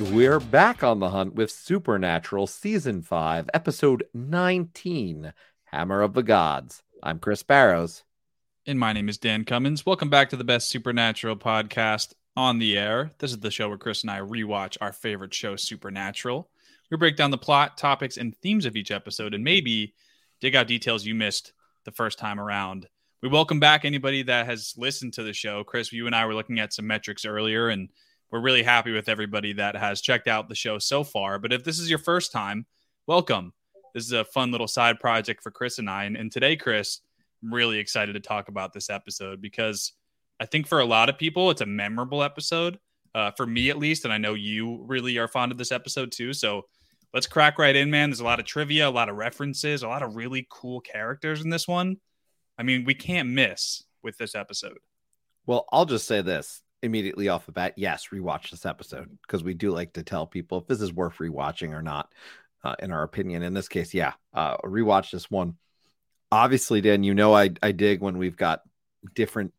And we're back on the hunt with Supernatural Season 5, Episode 19 Hammer of the Gods. I'm Chris Barrows. And my name is Dan Cummins. Welcome back to the best Supernatural podcast on the air. This is the show where Chris and I rewatch our favorite show, Supernatural. We break down the plot, topics, and themes of each episode and maybe dig out details you missed the first time around. We welcome back anybody that has listened to the show. Chris, you and I were looking at some metrics earlier and we're really happy with everybody that has checked out the show so far. But if this is your first time, welcome. This is a fun little side project for Chris and I. And, and today, Chris, I'm really excited to talk about this episode because I think for a lot of people, it's a memorable episode. Uh, for me, at least, and I know you really are fond of this episode too. So let's crack right in, man. There's a lot of trivia, a lot of references, a lot of really cool characters in this one. I mean, we can't miss with this episode. Well, I'll just say this immediately off the bat, yes, rewatch this episode because we do like to tell people if this is worth rewatching or not, uh, in our opinion. In this case, yeah, uh, rewatch this one. Obviously, Dan, you know I I dig when we've got different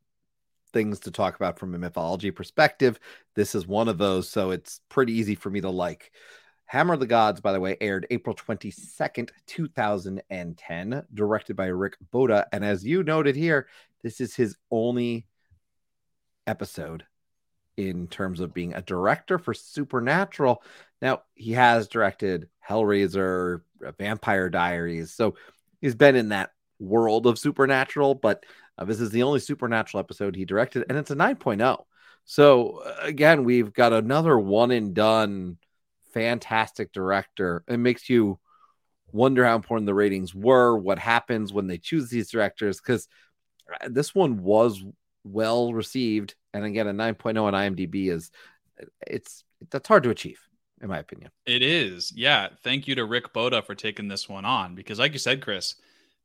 things to talk about from a mythology perspective. This is one of those, so it's pretty easy for me to like. Hammer the Gods, by the way, aired April 22nd, 2010, directed by Rick Bota. And as you noted here, this is his only episode in terms of being a director for Supernatural. Now, he has directed Hellraiser, Vampire Diaries. So he's been in that world of Supernatural, but uh, this is the only Supernatural episode he directed, and it's a 9.0. So uh, again, we've got another one and done fantastic director. It makes you wonder how important the ratings were, what happens when they choose these directors, because uh, this one was well received. And again, a 9.0 on IMDb is it's that's hard to achieve, in my opinion. It is. Yeah. Thank you to Rick Bota for taking this one on because, like you said, Chris,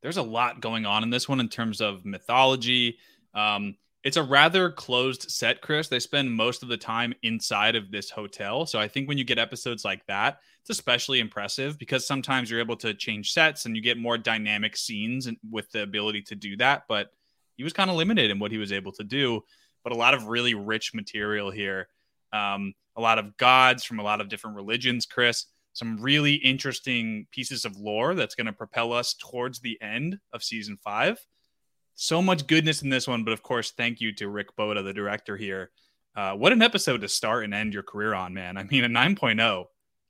there's a lot going on in this one in terms of mythology. Um, it's a rather closed set, Chris. They spend most of the time inside of this hotel. So I think when you get episodes like that, it's especially impressive because sometimes you're able to change sets and you get more dynamic scenes with the ability to do that. But he was kind of limited in what he was able to do, but a lot of really rich material here. Um, a lot of gods from a lot of different religions, Chris. Some really interesting pieces of lore that's going to propel us towards the end of season five. So much goodness in this one, but of course, thank you to Rick Bota, the director here. Uh, what an episode to start and end your career on, man. I mean, a 9.0.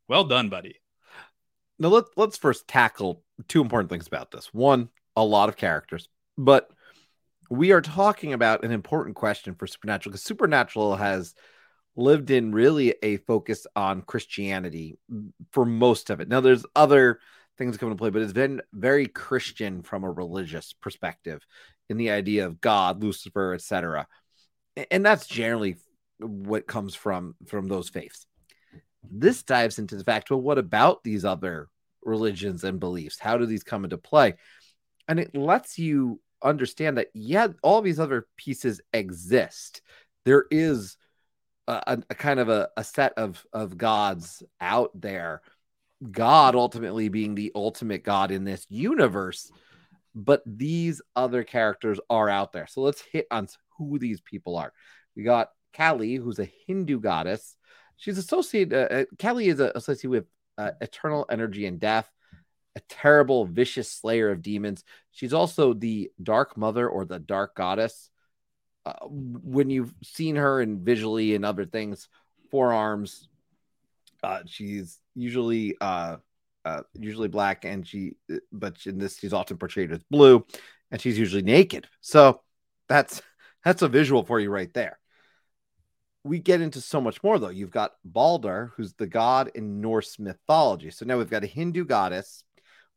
Well done, buddy. Now, let, let's first tackle two important things about this. One, a lot of characters, but we are talking about an important question for Supernatural because Supernatural has lived in really a focus on Christianity for most of it. Now, there's other things come into play, but it's been very Christian from a religious perspective in the idea of God, Lucifer, etc. And that's generally what comes from from those faiths. This dives into the fact, well, what about these other religions and beliefs? How do these come into play? And it lets you understand that yeah all these other pieces exist. There is a, a kind of a, a, set of of gods out there god ultimately being the ultimate god in this universe but these other characters are out there. So let's hit on who these people are. We got kali who's a hindu goddess. She's associated uh, uh kali is associated with uh, eternal energy and death a terrible, vicious slayer of demons. She's also the Dark Mother or the Dark Goddess. Uh, when you've seen her and visually and other things, forearms, uh, she's usually uh, uh, usually black, and she, but in this, she's often portrayed as blue, and she's usually naked. So that's that's a visual for you right there. We get into so much more though. You've got Balder, who's the god in Norse mythology. So now we've got a Hindu goddess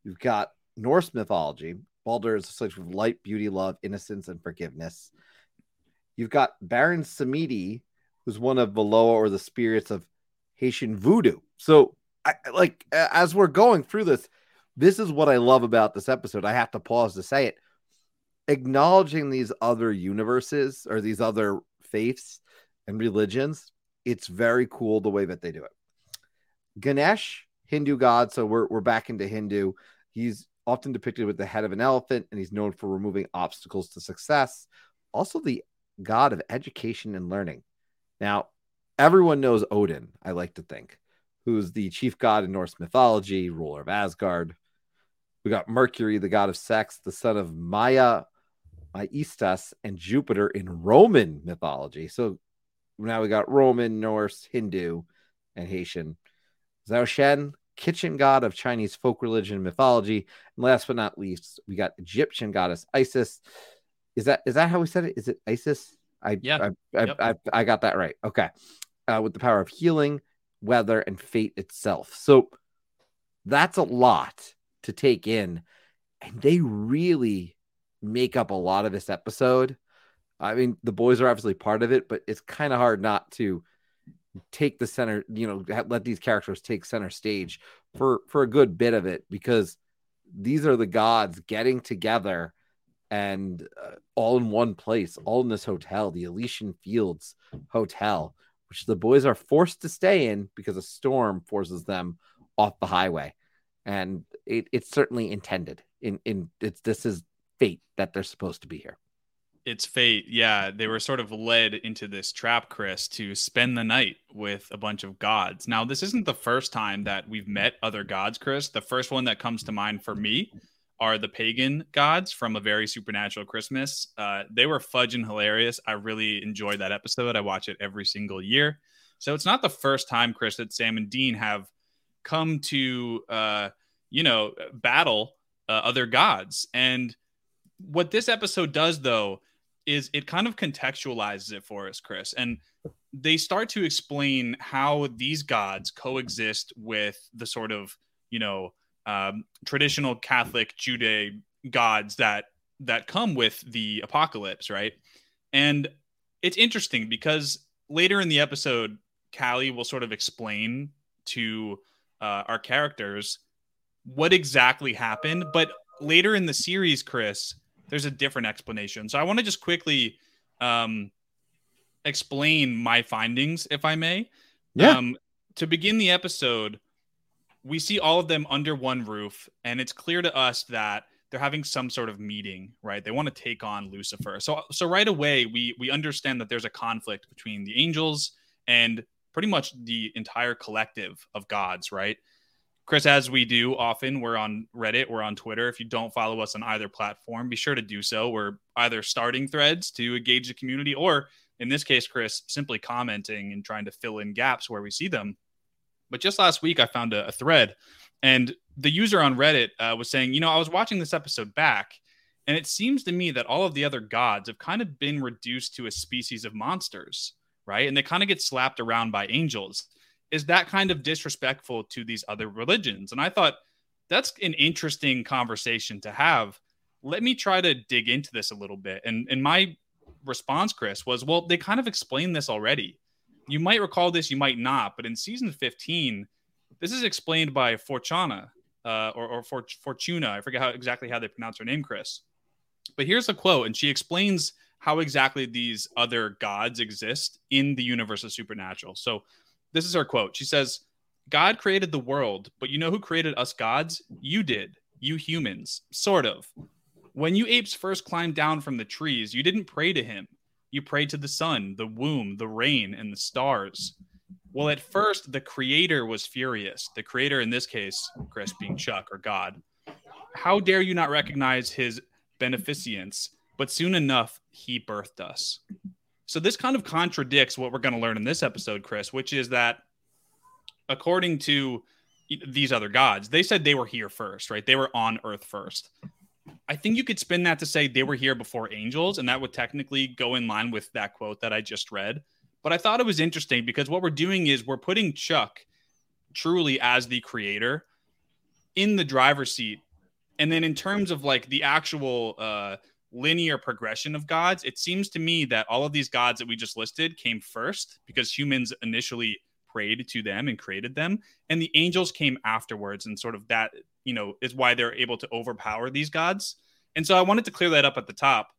We've got Norse mythology. Balder is associated with light, beauty, love, innocence, and forgiveness. You've got Baron Samedi, who's one of the Loa or the spirits of Haitian voodoo. So, I, like, as we're going through this, this is what I love about this episode. I have to pause to say it. Acknowledging these other universes or these other faiths and religions, it's very cool the way that they do it. Ganesh Hindu god. So we're, we're back into Hindu. He's often depicted with the head of an elephant, and he's known for removing obstacles to success. Also, the god of education and learning. Now, everyone knows Odin, I like to think. who's the chief god in Norse mythology, ruler of Asgard. We got Mercury, the god of sex, the son of Maya, Maestas, and Jupiter in Roman mythology. So now we got Roman, Norse, Hindu, and Haitian. Zao Shen, kitchen god of Chinese folk religion and mythology. And last but not least, we got Egyptian goddess Isis. Is that is that how we said it? Is it Isis? I yeah, I, I, yep. I, I, got that right. Okay, uh, with the power of healing, weather, and fate itself. So that's a lot to take in, and they really make up a lot of this episode. I mean, the boys are obviously part of it, but it's kind of hard not to take the center, you know, let these characters take center stage for for a good bit of it because these are the gods getting together and uh, all in one place, all in this hotel, the Elysian Fields Hotel, which the boys are forced to stay in because a storm forces them off the highway, and it, it's certainly intended. In in it's this is fate that they're supposed to be here it's fate. Yeah, they were sort of led into this trap, Chris, to spend the night with a bunch of gods. Now, this isn't the first time that we've met other gods, Chris. The first one that comes to mind for me are the pagan gods from a very supernatural Christmas. Uh, they were fudge and hilarious. I really enjoyed that episode. I watch it every single year. So it's not the first time, Chris, that Sam and Dean have come to, uh, you know, battle uh, other gods. And what this episode does, though, is it kind of contextualizes it for us, Chris. And they start to explain how these gods coexist with the sort of, you know, um, traditional Catholic Jude gods that that come with the apocalypse, right? And it's interesting because later in the episode, Kali will sort of explain to uh, our characters what exactly happened. But later in the series, Chris, there's a different explanation. So I want to just quickly um, explain my findings, if I may. Yeah. Um, to begin the episode, we see all of them under one roof, and it's clear to us that they're having some sort of meeting, right? They want to take on Lucifer. So, so right away, we we understand that there's a conflict between the angels and pretty much the entire collective of gods, right? Chris, as we do often, we're on Reddit, we're on Twitter. If you don't follow us on either platform, be sure to do so. We're either starting threads to engage the community, or in this case, Chris, simply commenting and trying to fill in gaps where we see them. But just last week, I found a, a thread, and the user on Reddit uh, was saying, you know, I was watching this episode back, and it seems to me that all of the other gods have kind of been reduced to a species of monsters, right? And they kind of get slapped around by angels is that kind of disrespectful to these other religions? And I thought that's an interesting conversation to have. Let me try to dig into this a little bit. And and my response, Chris, was well, they kind of explained this already. You might recall this, you might not, but in season 15, this is explained by Fortuna, uh, or, or Fort, Fortuna. I forget how exactly how they pronounce her name, Chris. But here's a quote, and she explains how exactly these other gods exist in the universe of supernatural. So this is her quote. She says, God created the world, but you know who created us gods? You did. You humans. Sort of. When you apes first climbed down from the trees, you didn't pray to him. You prayed to the sun, the womb, the rain, and the stars. Well, at first, the creator was furious. The creator, in this case, Chris being Chuck or God. How dare you not recognize his beneficence? But soon enough, he birthed us. So this kind of contradicts what we're going to learn in this episode, Chris, which is that according to these other gods, they said they were here first, right? They were on Earth first. I think you could spin that to say they were here before angels, and that would technically go in line with that quote that I just read. But I thought it was interesting because what we're doing is we're putting Chuck truly as the creator in the driver's seat. And then in terms of like the actual uh linear progression of gods, it seems to me that all of these gods that we just listed came first because humans initially prayed to them and created them, and the angels came afterwards, and sort of that, you know, is why they're able to overpower these gods. And so I wanted to clear that up at the top.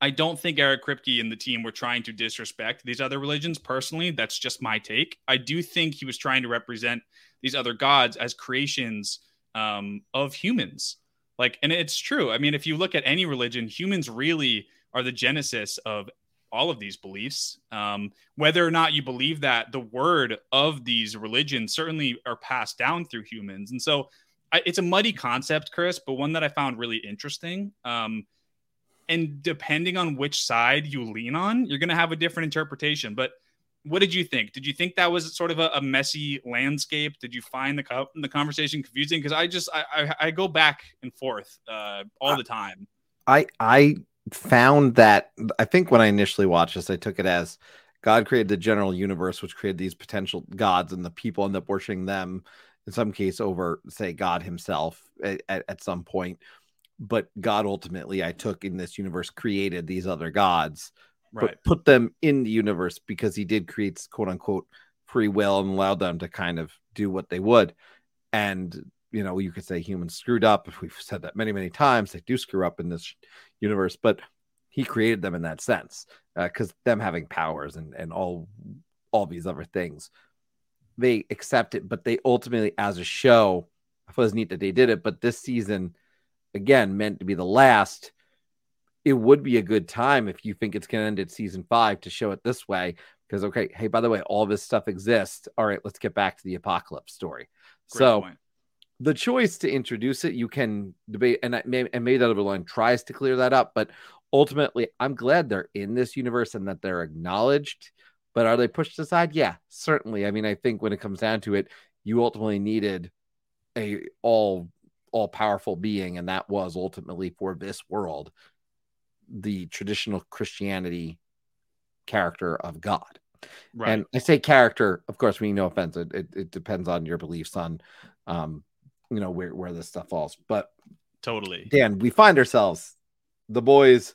I don't think Eric Kripke and the team were trying to disrespect these other religions personally. That's just my take. I do think he was trying to represent these other gods as creations um, of humans like, and it's true. I mean, if you look at any religion, humans really are the genesis of all of these beliefs. Um, whether or not you believe that, the word of these religions certainly are passed down through humans. And so I, it's a muddy concept, Chris, but one that I found really interesting. Um, and depending on which side you lean on, you're going to have a different interpretation. But what did you think? Did you think that was sort of a, a messy landscape? Did you find the co- the conversation confusing? Because I just I, I, I go back and forth uh, all the time. I I found that I think when I initially watched this, I took it as God created the general universe, which created these potential gods, and the people end up worshiping them in some case over, say, God Himself at, at, at some point. But God ultimately, I took in this universe, created these other gods right. but put them in the universe because he did create quote unquote free will and allowed them to kind of do what they would. And you know, you could say humans screwed up. If we've said that many, many times. They do screw up in this universe, but he created them in that sense because uh, them having powers and and all all these other things, they accept it. But they ultimately, as a show, I thought it was neat that they did it. But this season, again, meant to be the last it would be a good time if you think it's going to end at season five to show it this way. Because, okay, hey, by the way, all this stuff exists. All right, let's get back to the apocalypse story. Great so, point. the choice to introduce it, you can debate, and I may, and maybe that other line tries to clear that up. But ultimately, I'm glad they're in this universe and that they're acknowledged. But are they pushed aside? Yeah, certainly. I mean, I think when it comes down to it, you ultimately needed a all all powerful being, and that was ultimately for this world the traditional Christianity character of God. Right. And I say character, of course, we no offense. It, it, it, depends on your beliefs on, um, you know, where, where this stuff falls. But totally, Dan, we find ourselves, the boys,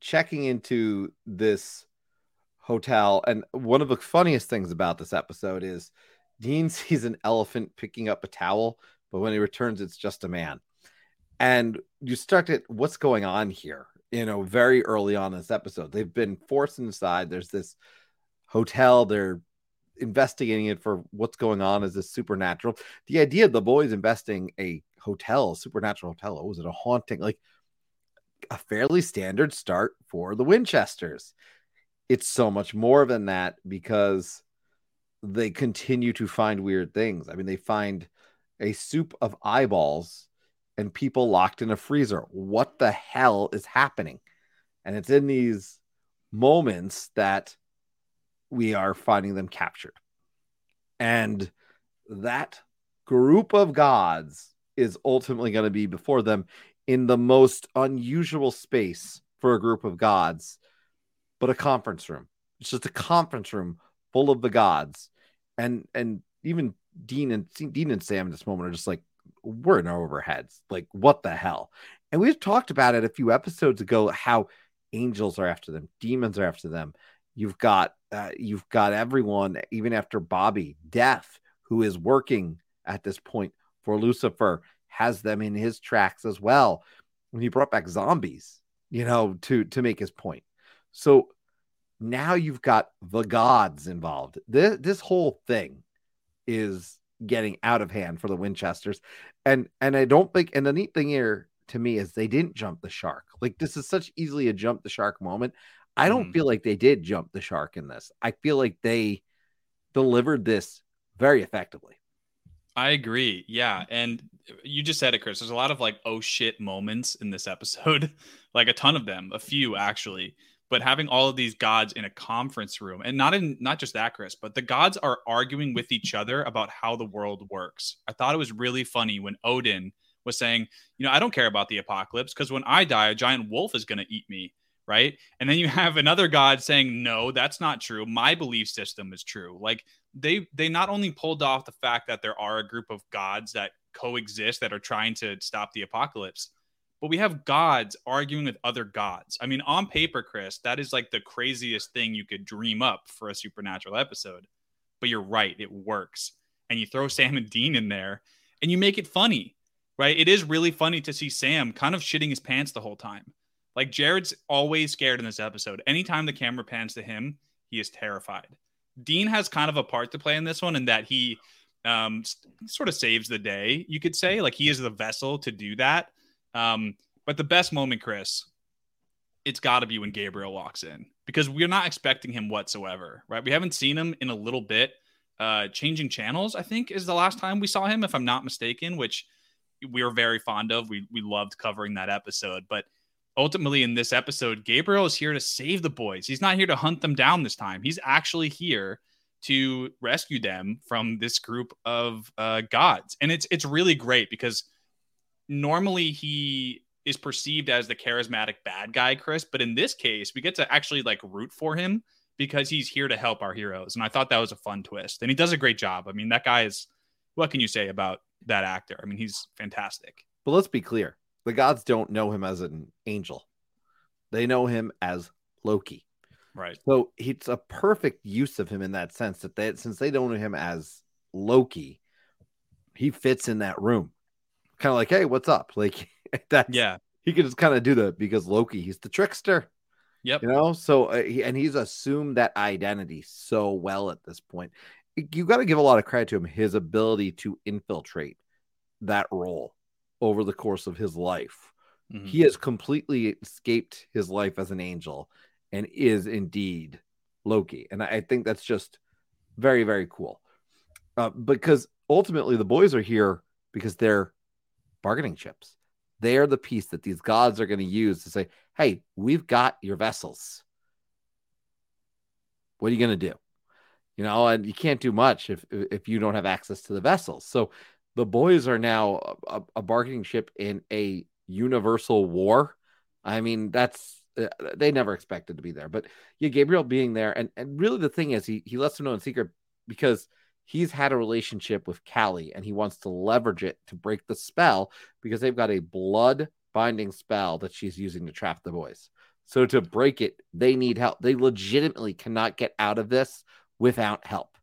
checking into this hotel. And one of the funniest things about this episode is Dean sees an elephant picking up a towel, but when he returns, it's just a man. And you start to, what's going on here? You know, very early on in this episode. They've been forced inside. There's this hotel. They're investigating it for what's going on. Is this supernatural? The idea of the boys investing a hotel, supernatural hotel, was it a haunting? Like a fairly standard start for the Winchesters. It's so much more than that because they continue to find weird things. I mean, they find a soup of eyeballs and people locked in a freezer. What the hell is happening? And it's in these moments that we are finding them captured. And that group of gods is ultimately going to be before them in the most unusual space for a group of gods, but a conference room. It's just a conference room full of the gods. And and even Dean and Dean and Sam in this moment are just like, we're in our overheads. Like, what the hell? And we've talked about it a few episodes ago how angels are after them, demons are after them. You've got uh, you've got everyone, even after Bobby, Death, who is working at this point for Lucifer, has them in his tracks as well. When he brought back zombies, you know, to to make his point. So now you've got the gods involved. This this whole thing is getting out of hand for the Winchesters. And and I don't think and the neat thing here to me is they didn't jump the shark. Like this is such easily a jump the shark moment. I don't mm. feel like they did jump the shark in this. I feel like they delivered this very effectively. I agree. Yeah. And you just said it, Chris. There's a lot of like, oh shit moments in this episode, like a ton of them, a few actually but having all of these gods in a conference room and not in not just that chris but the gods are arguing with each other about how the world works. I thought it was really funny when odin was saying you know i don't care about the apocalypse because when i die a giant wolf is going to eat me right? And then you have another god saying no that's not true. My belief system is true. Like they they not only pulled off the fact that there are a group of gods that coexist that are trying to stop the apocalypse but we have gods arguing with other gods. I mean, on paper, Chris, that is like the craziest thing you could dream up for a supernatural episode. But you're right, it works. And you throw Sam and Dean in there and you make it funny, right? It is really funny to see Sam kind of shitting his pants the whole time. Like Jared's always scared in this episode. Anytime the camera pans to him, he is terrified. Dean has kind of a part to play in this one in that he um, sort of saves the day, you could say. Like he is the vessel to do that um, but the best moment, Chris, it's got to be when Gabriel walks in because we're not expecting him whatsoever, right? We haven't seen him in a little bit. Uh, changing channels, I think, is the last time we saw him, if I'm not mistaken, which we were very fond of. We we loved covering that episode, but ultimately in this episode, Gabriel is here to save the boys. He's not here to hunt them down this time. He's actually here to rescue them from this group of uh, gods, and it's it's really great because normally he is perceived as the charismatic bad guy, Chris, but in this case, we get to actually like root for him because he's here to help our heroes, and I thought that was a fun twist, and he does a great job. I mean, that guy is. What can you say about that actor? I mean, he's fantastic. But let's be clear the gods don't know him as an angel, they know him as Loki. Right. So it's a perfect use of him in that sense that they, since they don't know him as Loki, he fits in that room. Kind of like, hey, what's up? Like that. Yeah. He can just kind of do that because Loki, he's the trickster. Yep. You know, so uh, he, and he's assumed that identity so well at this point. You got to give a lot of credit to him, his ability to infiltrate that role over the course of his life. Mm-hmm. He has completely escaped his life as an angel and is indeed Loki. And I think that's just very, very cool. Uh, because ultimately, the boys are here because they're bargaining chips. They are the piece that these gods are going to use to say, hey, we've got your vessels. What are you going to do? You know, and you can't do much if if you don't have access to the vessels. So the boys are now a, a bargaining chip in a universal war. I mean, that's uh, they never expected to be there, but yeah, Gabriel being there, and and really the thing is, he he lets them know in secret because he's had a relationship with Kali, and he wants to leverage it to break the spell because they've got a blood binding spell that she's using to trap the boys. So to break it, they need help. They legitimately cannot get out of this without help,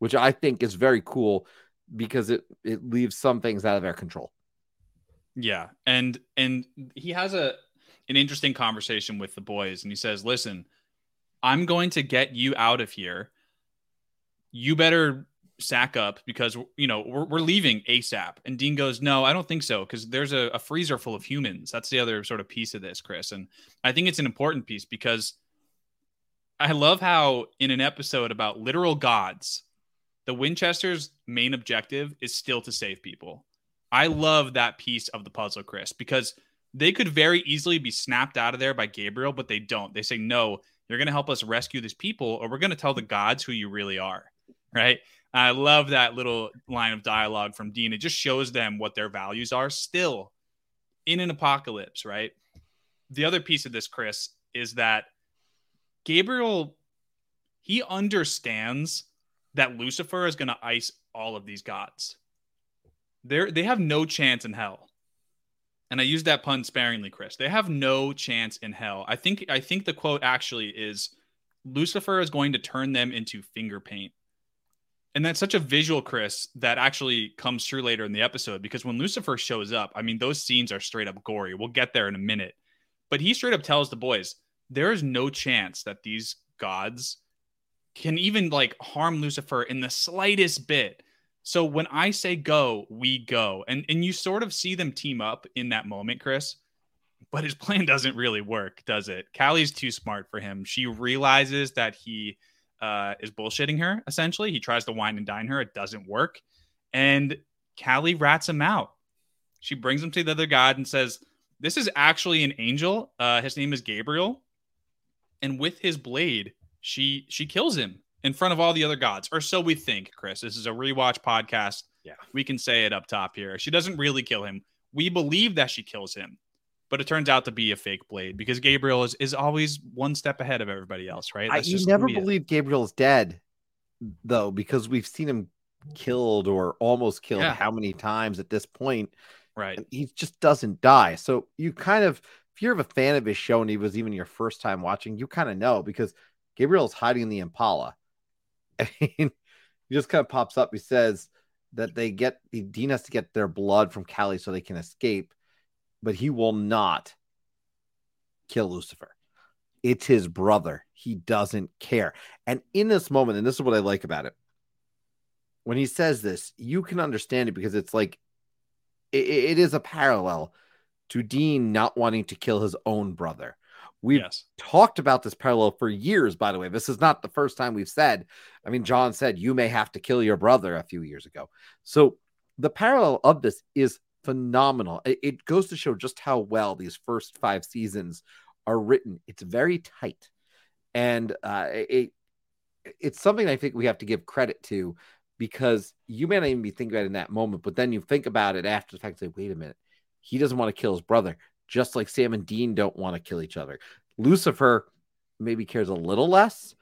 which I think is very cool because it it leaves some things out of their control. Yeah, and and he has a an interesting conversation with the boys, and he says, "Listen, I'm going to get you out of here. You better sack up because you know we're, we're leaving ASAP." And Dean goes, "No, I don't think so because there's a, a freezer full of humans. That's the other sort of piece of this, Chris, and I think it's an important piece because." I love how in an episode about literal gods, the Winchester's main objective is still to save people. I love that piece of the puzzle, Chris, because they could very easily be snapped out of there by Gabriel, but they don't. They say, no, you're going to help us rescue these people, or we're going to tell the gods who you really are. Right. I love that little line of dialogue from Dean. It just shows them what their values are still in an apocalypse. Right. The other piece of this, Chris, is that Gabriel, he understands that Lucifer is going to ice all of these gods. They're they have no chance in hell. And I use that pun sparingly, Chris. They have no chance in hell. I think I think the quote actually is Lucifer is going to turn them into finger paint. And that's such a visual, Chris, that actually comes through later in the episode because when Lucifer shows up, I mean, those scenes are straight up gory. We'll get there in a minute. But he straight up tells the boys, there is no chance that these gods can even like harm Lucifer in the slightest bit. So when I say go, we go. And and you sort of see them team up in that moment, Chris. But his plan doesn't really work, does it? Kali's too smart for him. She realizes that he uh, is bullshitting her, essentially. He tries to wine and dine her. It doesn't work. And Kali rats him out. She brings him to the other god and says, This is actually an angel. Uh, his name is Gabriel. And with his blade, she she kills him in front of all the other gods, or so we think, Chris. This is a rewatch podcast. Yeah. We can say it up top here. She doesn't really kill him. We believe that she kills him, but it turns out to be a fake blade because Gabriel is, is always one step ahead of everybody else, right? I, you never believe Gabriel's dead, though, because we've seen him killed or almost killed yeah. how many times at this point. Right. He just doesn't die. So you kind of, if you're a fan of his show and he was even your first time watching, you kind of know because Gabriel's hiding in the Impala I mean, he just kind of pops up. He says that they get the Dean has to get their blood from Kali so they can escape, but he will not kill Lucifer. It's his brother. He doesn't care. And in this moment, and this is what I like about it, when he says this, you can understand it because it's like it, it is a parallel to Dean not wanting to kill his own brother We've yes. talked about this parallel for years, by the way. This is not the first time we've said, I mean, John said, you may have to kill your brother a few years ago. So the parallel of this is phenomenal. It, it goes to show just how well these first five seasons are written. It's very tight. And uh, it, it's something I think we have to give credit to because you may not even be thinking about it in that moment, but then you think about it after the fact, say, wait a minute, he doesn't want to kill his brother, just like Sam and Dean don't want to kill each other. Lucifer maybe cares a little less,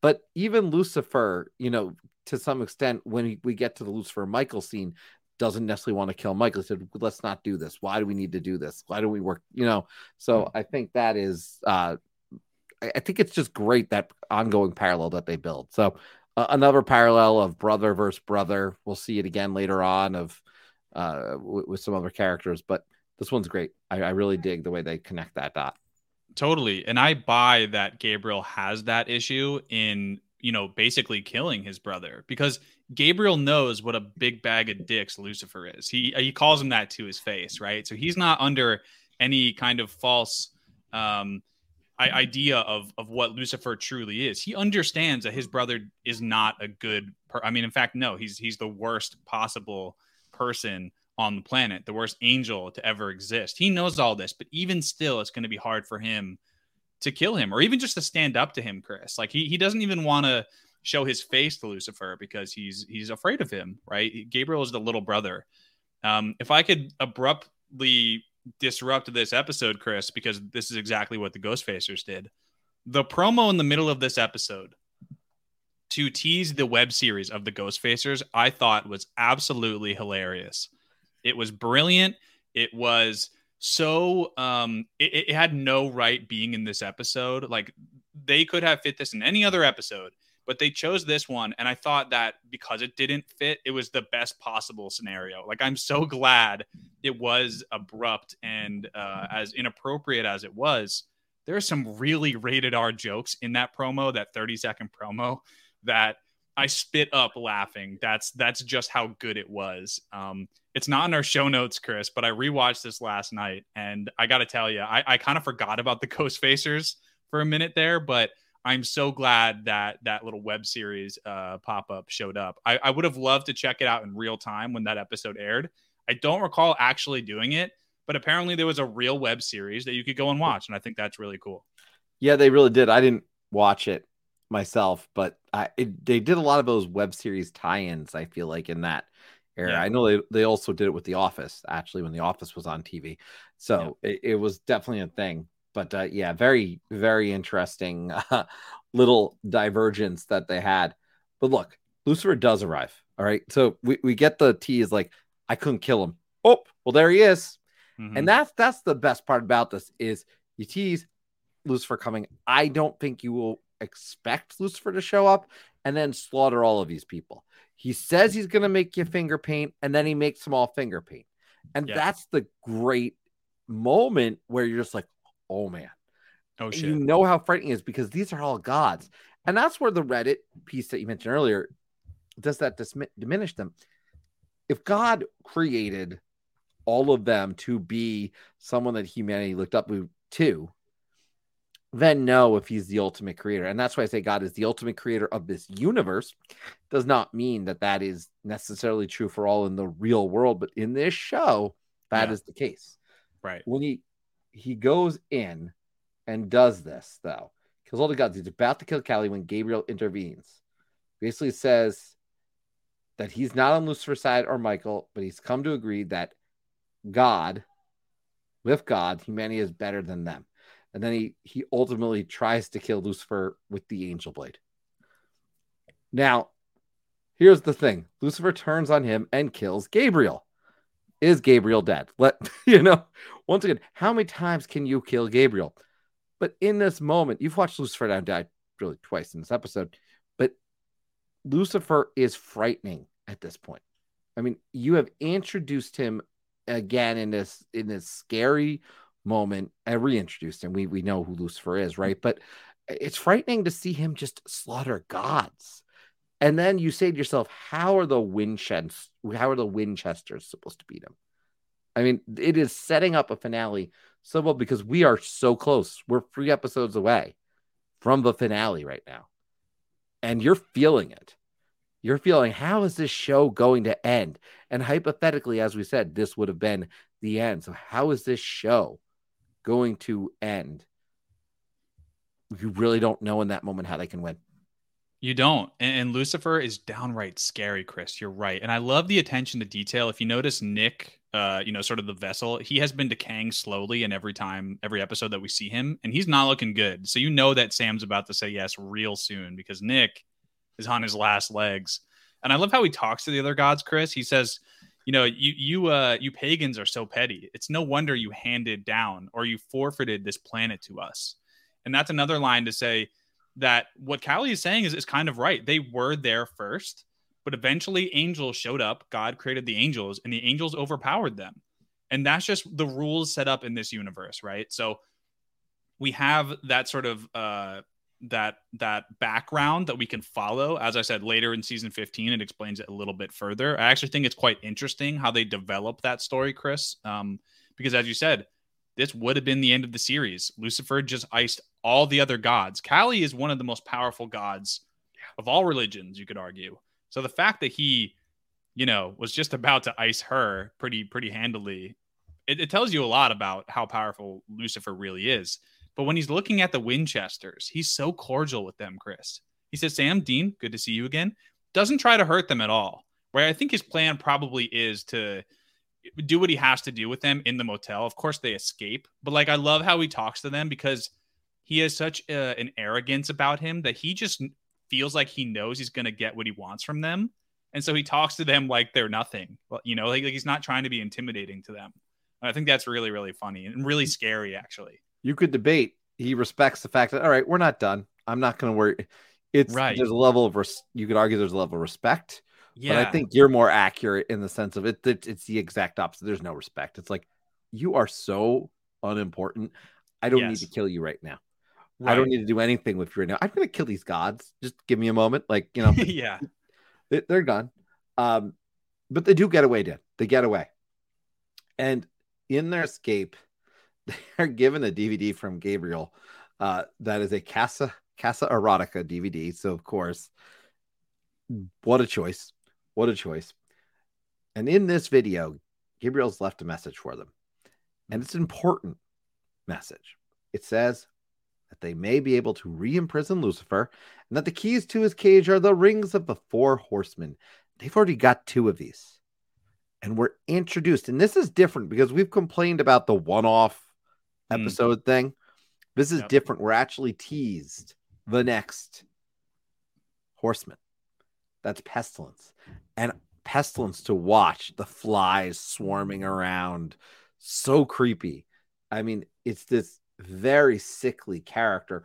but even Lucifer, you know, to some extent, when we get to the Lucifer Michael scene, doesn't necessarily want to kill Michael. He said, let's not do this. Why do we need to do this? Why do we work? You know, so hmm. I think that is, uh, I think it's just great that ongoing parallel that they build. So uh, another parallel of brother versus brother. We'll see it again later on of uh, w- with some other characters, but this one's great. I, I really dig the way they connect that dot. Totally, and I buy that Gabriel has that issue in you know basically killing his brother because Gabriel knows what a big bag of dicks Lucifer is. He he calls him that to his face, right? So he's not under any kind of false um, idea of of what Lucifer truly is. He understands that his brother is not a good. Per- I mean, in fact, no, he's he's the worst possible person on the planet, the worst angel to ever exist. He knows all this, but even still, it's going to be hard for him to kill him or even just to stand up to him, Chris. Like he he doesn't even want to show his face to Lucifer because he's he's afraid of him, right? Gabriel is the little brother. Um, if I could abruptly disrupt this episode, Chris, because this is exactly what the Ghostfacers did. The promo in the middle of this episode to tease the web series of the Ghostfacers, I thought was absolutely hilarious. It was brilliant. It was so um it, it had no right being in this episode. Like they could have fit this in any other episode but they chose this one and i thought that because it didn't fit it was the best possible scenario like i'm so glad it was abrupt and uh, as inappropriate as it was there are some really rated r jokes in that promo that 30 second promo that i spit up laughing that's that's just how good it was um, it's not in our show notes chris but i rewatched this last night and i gotta tell you i, I kind of forgot about the Coast Ghostfacers for a minute there but I'm so glad that that little web series uh, pop up showed up. I, I would have loved to check it out in real time when that episode aired. I don't recall actually doing it, but apparently there was a real web series that you could go and watch, and I think that's really cool. Yeah, they really did. I didn't watch it myself, but I it, they did a lot of those web series tie-ins. I feel like in that era. Yeah. I know they they also did it with The Office actually when The Office was on TV, so yeah. it, it was definitely a thing but uh, yeah, very very interesting uh, little divergence that they had. But look, Lucifer does arrive. All right, so we, we get the tease like I couldn't kill him. Oh, well there he is, mm-hmm. and that's that's the best part about this is you tease Lucifer coming. I don't think you will expect Lucifer to show up and then slaughter all of these people. He says he's going to make you finger paint, and then he makes them all finger paint. And yeah. that's the great moment where you're just like, oh man. Oh shit. You know how frightening it is because these are all gods. And that's where the Reddit piece that you mentioned earlier does that dis- diminish them. If God created all of them to be someone that humanity looked up to, then know if he's the ultimate creator. And that's why I say God is the ultimate creator of this universe. Does not mean that that is necessarily true for all in the real world, but in this show, that yeah. is the case. Right. When he he goes in and does this though. Kills all the gods. He's about to kill Kali when Gabriel intervenes. Basically says that he's not on Lucifer's side or Michael, but he's come to agree that God, with God, humanity is better than them. And then he he ultimately tries to kill Lucifer with the angel blade. Now, here's the thing. Lucifer turns on him and kills Gabriel is Gabriel dead? Let you know, once again, how many times can you kill Gabriel? But in this moment, you've watched Lucifer now die really twice in this episode, but Lucifer is frightening at this point. I mean, you have introduced him again in this in this scary moment and reintroduced him. We we know who Lucifer is, mm-hmm. right? But it's frightening to see him just slaughter gods. And then you say to yourself, how are the Winchesters, how are the Winchesters supposed to beat him? I mean, it is setting up a finale so well because we are so close. We're three episodes away from the finale right now. And you're feeling it. You're feeling how is this show going to end? And hypothetically, as we said, this would have been the end. So, how is this show going to end? You really don't know in that moment how they can win. You don't. And, and, Lucifer is downright scary, Chris. You're right. And I love the attention to detail. If you notice Nick, uh, you know, sort of the vessel, he has been decaying slowly and every time, every episode that we see him, and he's not looking good. So you know that Sam's about to say yes real soon because Nick is on his last legs. And I love how he talks to the other gods, Chris. He says, you know, you you uh you pagans are so petty. It's no wonder you handed down or you forfeited this planet to us. And that's another line to say, that what Kali is saying is, is kind of right. They were there first, but eventually angels showed up. God created the angels, and the angels overpowered them. And that's just the rules set up in this universe, right? So we have that sort of uh, that that background that we can follow. As I said later in season 15, it explains it a little bit further. I actually think it's quite interesting how they develop that story, Chris. Um, because as you said, this would have been the end of the series. Lucifer just iced all the other gods. Kali is one of the most powerful gods of all religions, you could argue. So the fact that he, you know, was just about to ice her pretty pretty handily, it, it tells you a lot about how powerful Lucifer really is. But when he's looking at the Winchesters, he's so cordial with them, Chris. He says, Sam, Dean, good to see you again. Doesn't try to hurt them at all. Where I think his plan probably is to do what he has to do with them in the motel. Of course, they escape, but like I love how he talks to them because he has such uh, an arrogance about him that he just feels like he knows he's going to get what he wants from them, and so he talks to them like they're nothing. Well, you know, like, like he's not trying to be intimidating to them. And I think that's really really funny and really scary, actually. You could debate. He respects the fact that all right, we're not done. I'm not going to worry. It's right. There's a level of res- you could argue there's a level of respect yeah. But I think you're more accurate in the sense of it, it it's the exact opposite. There's no respect. It's like you are so unimportant. I don't yes. need to kill you right now. Right. I don't need to do anything with you right now. I'm going to kill these gods. Just give me a moment. Like, you know, yeah, they, are gone. Um, but they do get away, Dan. They get away. And in their escape, they're given a DVD from Gabriel uh, that is a Casa Casa Erotica DVD. So, of course, what a choice. What a choice. And in this video, Gabriel's left a message for them. And it's an important message. It says that they may be able to re imprison Lucifer and that the keys to his cage are the rings of the four horsemen. They've already got two of these. And we're introduced. And this is different because we've complained about the one off mm. episode thing. This is yep. different. We're actually teased the next horseman. That's pestilence. And pestilence to watch the flies swarming around. So creepy. I mean, it's this very sickly character.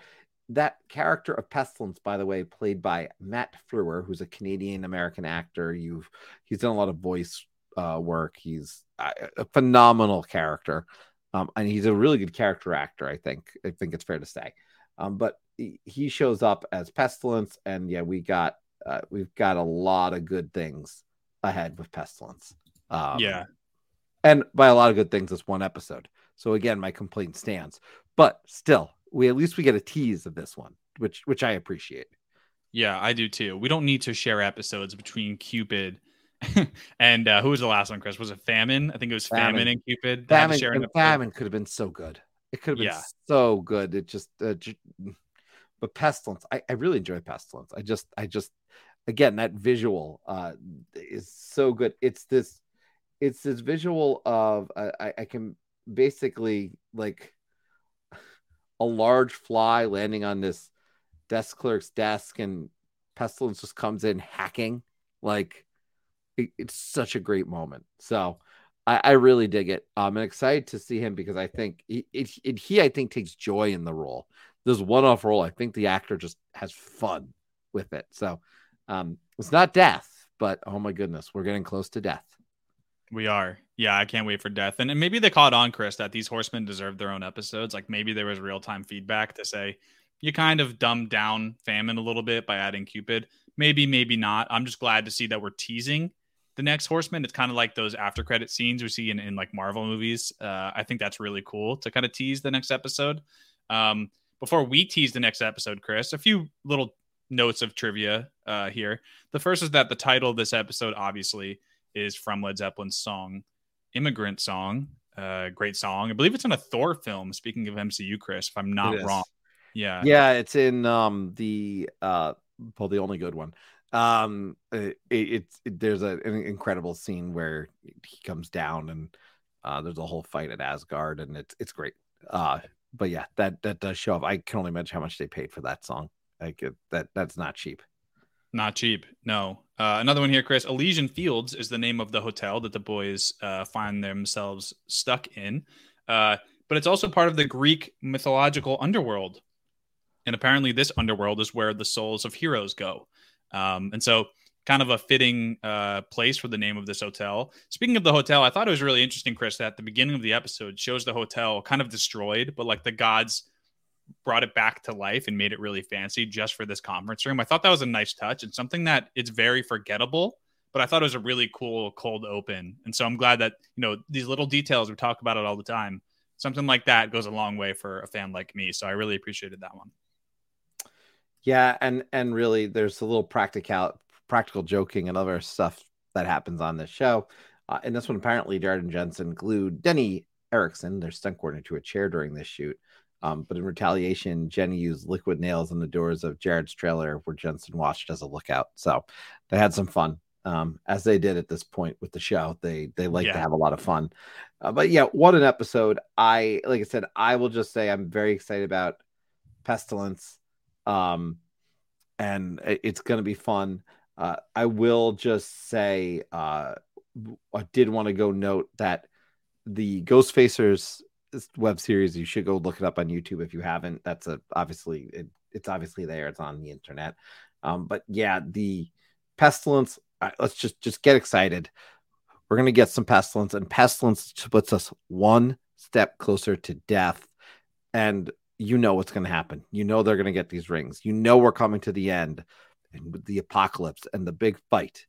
That character of Pestilence, by the way, played by Matt Frewer, who's a Canadian American actor. You've he's done a lot of voice uh, work. He's a phenomenal character, um, and he's a really good character actor. I think I think it's fair to say. Um, but he, shows up as Pestilence, and yeah, we got uh, we've got a lot of good things ahead with Pestilence. Um, yeah. And by a lot of good things, it's one episode. So again, my complaint stands. But still, we at least we get a tease of this one, which which I appreciate. Yeah, I do too. We don't need to share episodes between Cupid and uh, who was the last one, Chris? Was it Famine? I think it was Famine, Famine and Cupid. Famine, and Famine could have been so good. It could have been yeah. so good. It just, uh, but Pestilence, I, I really enjoy Pestilence. I just, I just again that visual uh is so good it's this it's this visual of uh, I, I can basically like a large fly landing on this desk clerk's desk and pestilence just comes in hacking like it, it's such a great moment so I, I really dig it i'm excited to see him because i think he, it, it, he i think takes joy in the role this one-off role i think the actor just has fun with it so um, it's not death, but oh my goodness, we're getting close to death. We are. Yeah, I can't wait for death. And, and maybe they caught on, Chris, that these horsemen deserve their own episodes. Like maybe there was real time feedback to say you kind of dumbed down famine a little bit by adding Cupid. Maybe, maybe not. I'm just glad to see that we're teasing the next Horseman, it's kind of like those after credit scenes we see in, in like Marvel movies. Uh, I think that's really cool to kind of tease the next episode. Um, before we tease the next episode, Chris, a few little notes of trivia uh, here. The first is that the title of this episode, obviously, is from Led Zeppelin's song "Immigrant Song." Uh, great song. I believe it's in a Thor film. Speaking of MCU, Chris, if I'm not wrong. Yeah, yeah, it's in um the uh well the only good one. Um, it, it's it, there's a, an incredible scene where he comes down and uh, there's a whole fight at Asgard, and it's it's great. Uh, but yeah, that that does show up. I can only imagine how much they paid for that song. Like that that's not cheap. Not cheap. No. Uh, another one here, Chris. Elysian Fields is the name of the hotel that the boys uh, find themselves stuck in. Uh, but it's also part of the Greek mythological underworld. And apparently, this underworld is where the souls of heroes go. Um, and so, kind of a fitting uh, place for the name of this hotel. Speaking of the hotel, I thought it was really interesting, Chris, that the beginning of the episode shows the hotel kind of destroyed, but like the gods brought it back to life and made it really fancy just for this conference room. I thought that was a nice touch and something that it's very forgettable, but I thought it was a really cool cold open. And so I'm glad that, you know, these little details, we talk about it all the time. Something like that goes a long way for a fan like me. So I really appreciated that one. Yeah, and and really there's a little practical practical joking and other stuff that happens on this show. Uh, and this one apparently Jared and Jensen glued Denny Erickson, their stunt coordinator, to a chair during this shoot. Um, but in retaliation, Jenny used liquid nails on the doors of Jared's trailer where Jensen watched as a lookout. So they had some fun, um, as they did at this point with the show. They they like yeah. to have a lot of fun. Uh, but yeah, what an episode! I like I said, I will just say I'm very excited about Pestilence, um, and it's going to be fun. Uh, I will just say, uh, I did want to go note that the Ghost Facers web series. You should go look it up on YouTube if you haven't. That's a obviously it, it's obviously there. It's on the internet. Um, but yeah, the pestilence. Uh, let's just just get excited. We're gonna get some pestilence, and pestilence puts us one step closer to death. And you know what's gonna happen. You know they're gonna get these rings. You know we're coming to the end, and the apocalypse and the big fight.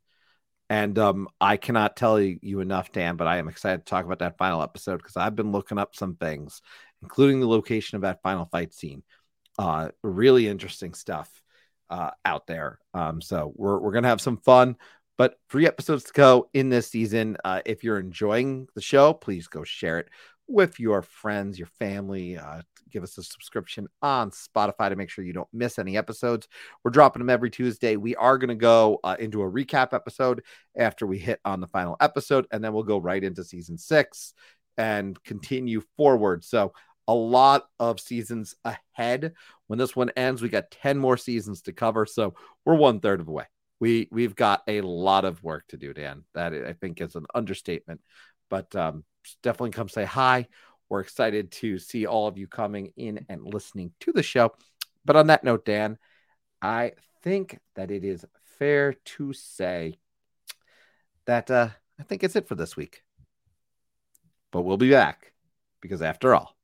And um, I cannot tell you enough, Dan, but I am excited to talk about that final episode because I've been looking up some things, including the location of that final fight scene. Uh, really interesting stuff uh, out there. Um, so we're, we're going to have some fun, but three episodes to go in this season. Uh, if you're enjoying the show, please go share it with your friends, your family. Uh, give us a subscription on Spotify to make sure you don't miss any episodes. We're dropping them every Tuesday. We are going to go uh, into a recap episode after we hit on the final episode, and then we'll go right into season six and continue forward. So, a lot of seasons ahead. When this one ends, we got 10 more seasons to cover. So, we're one third of the way. We, we've got a lot of work to do, Dan. That I think is an understatement. But um, definitely come say hi. We're excited to see all of you coming in and listening to the show. But on that note, Dan, I think that it is fair to say that uh, I think it's it for this week. But we'll be back because after all,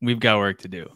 we've got work to do.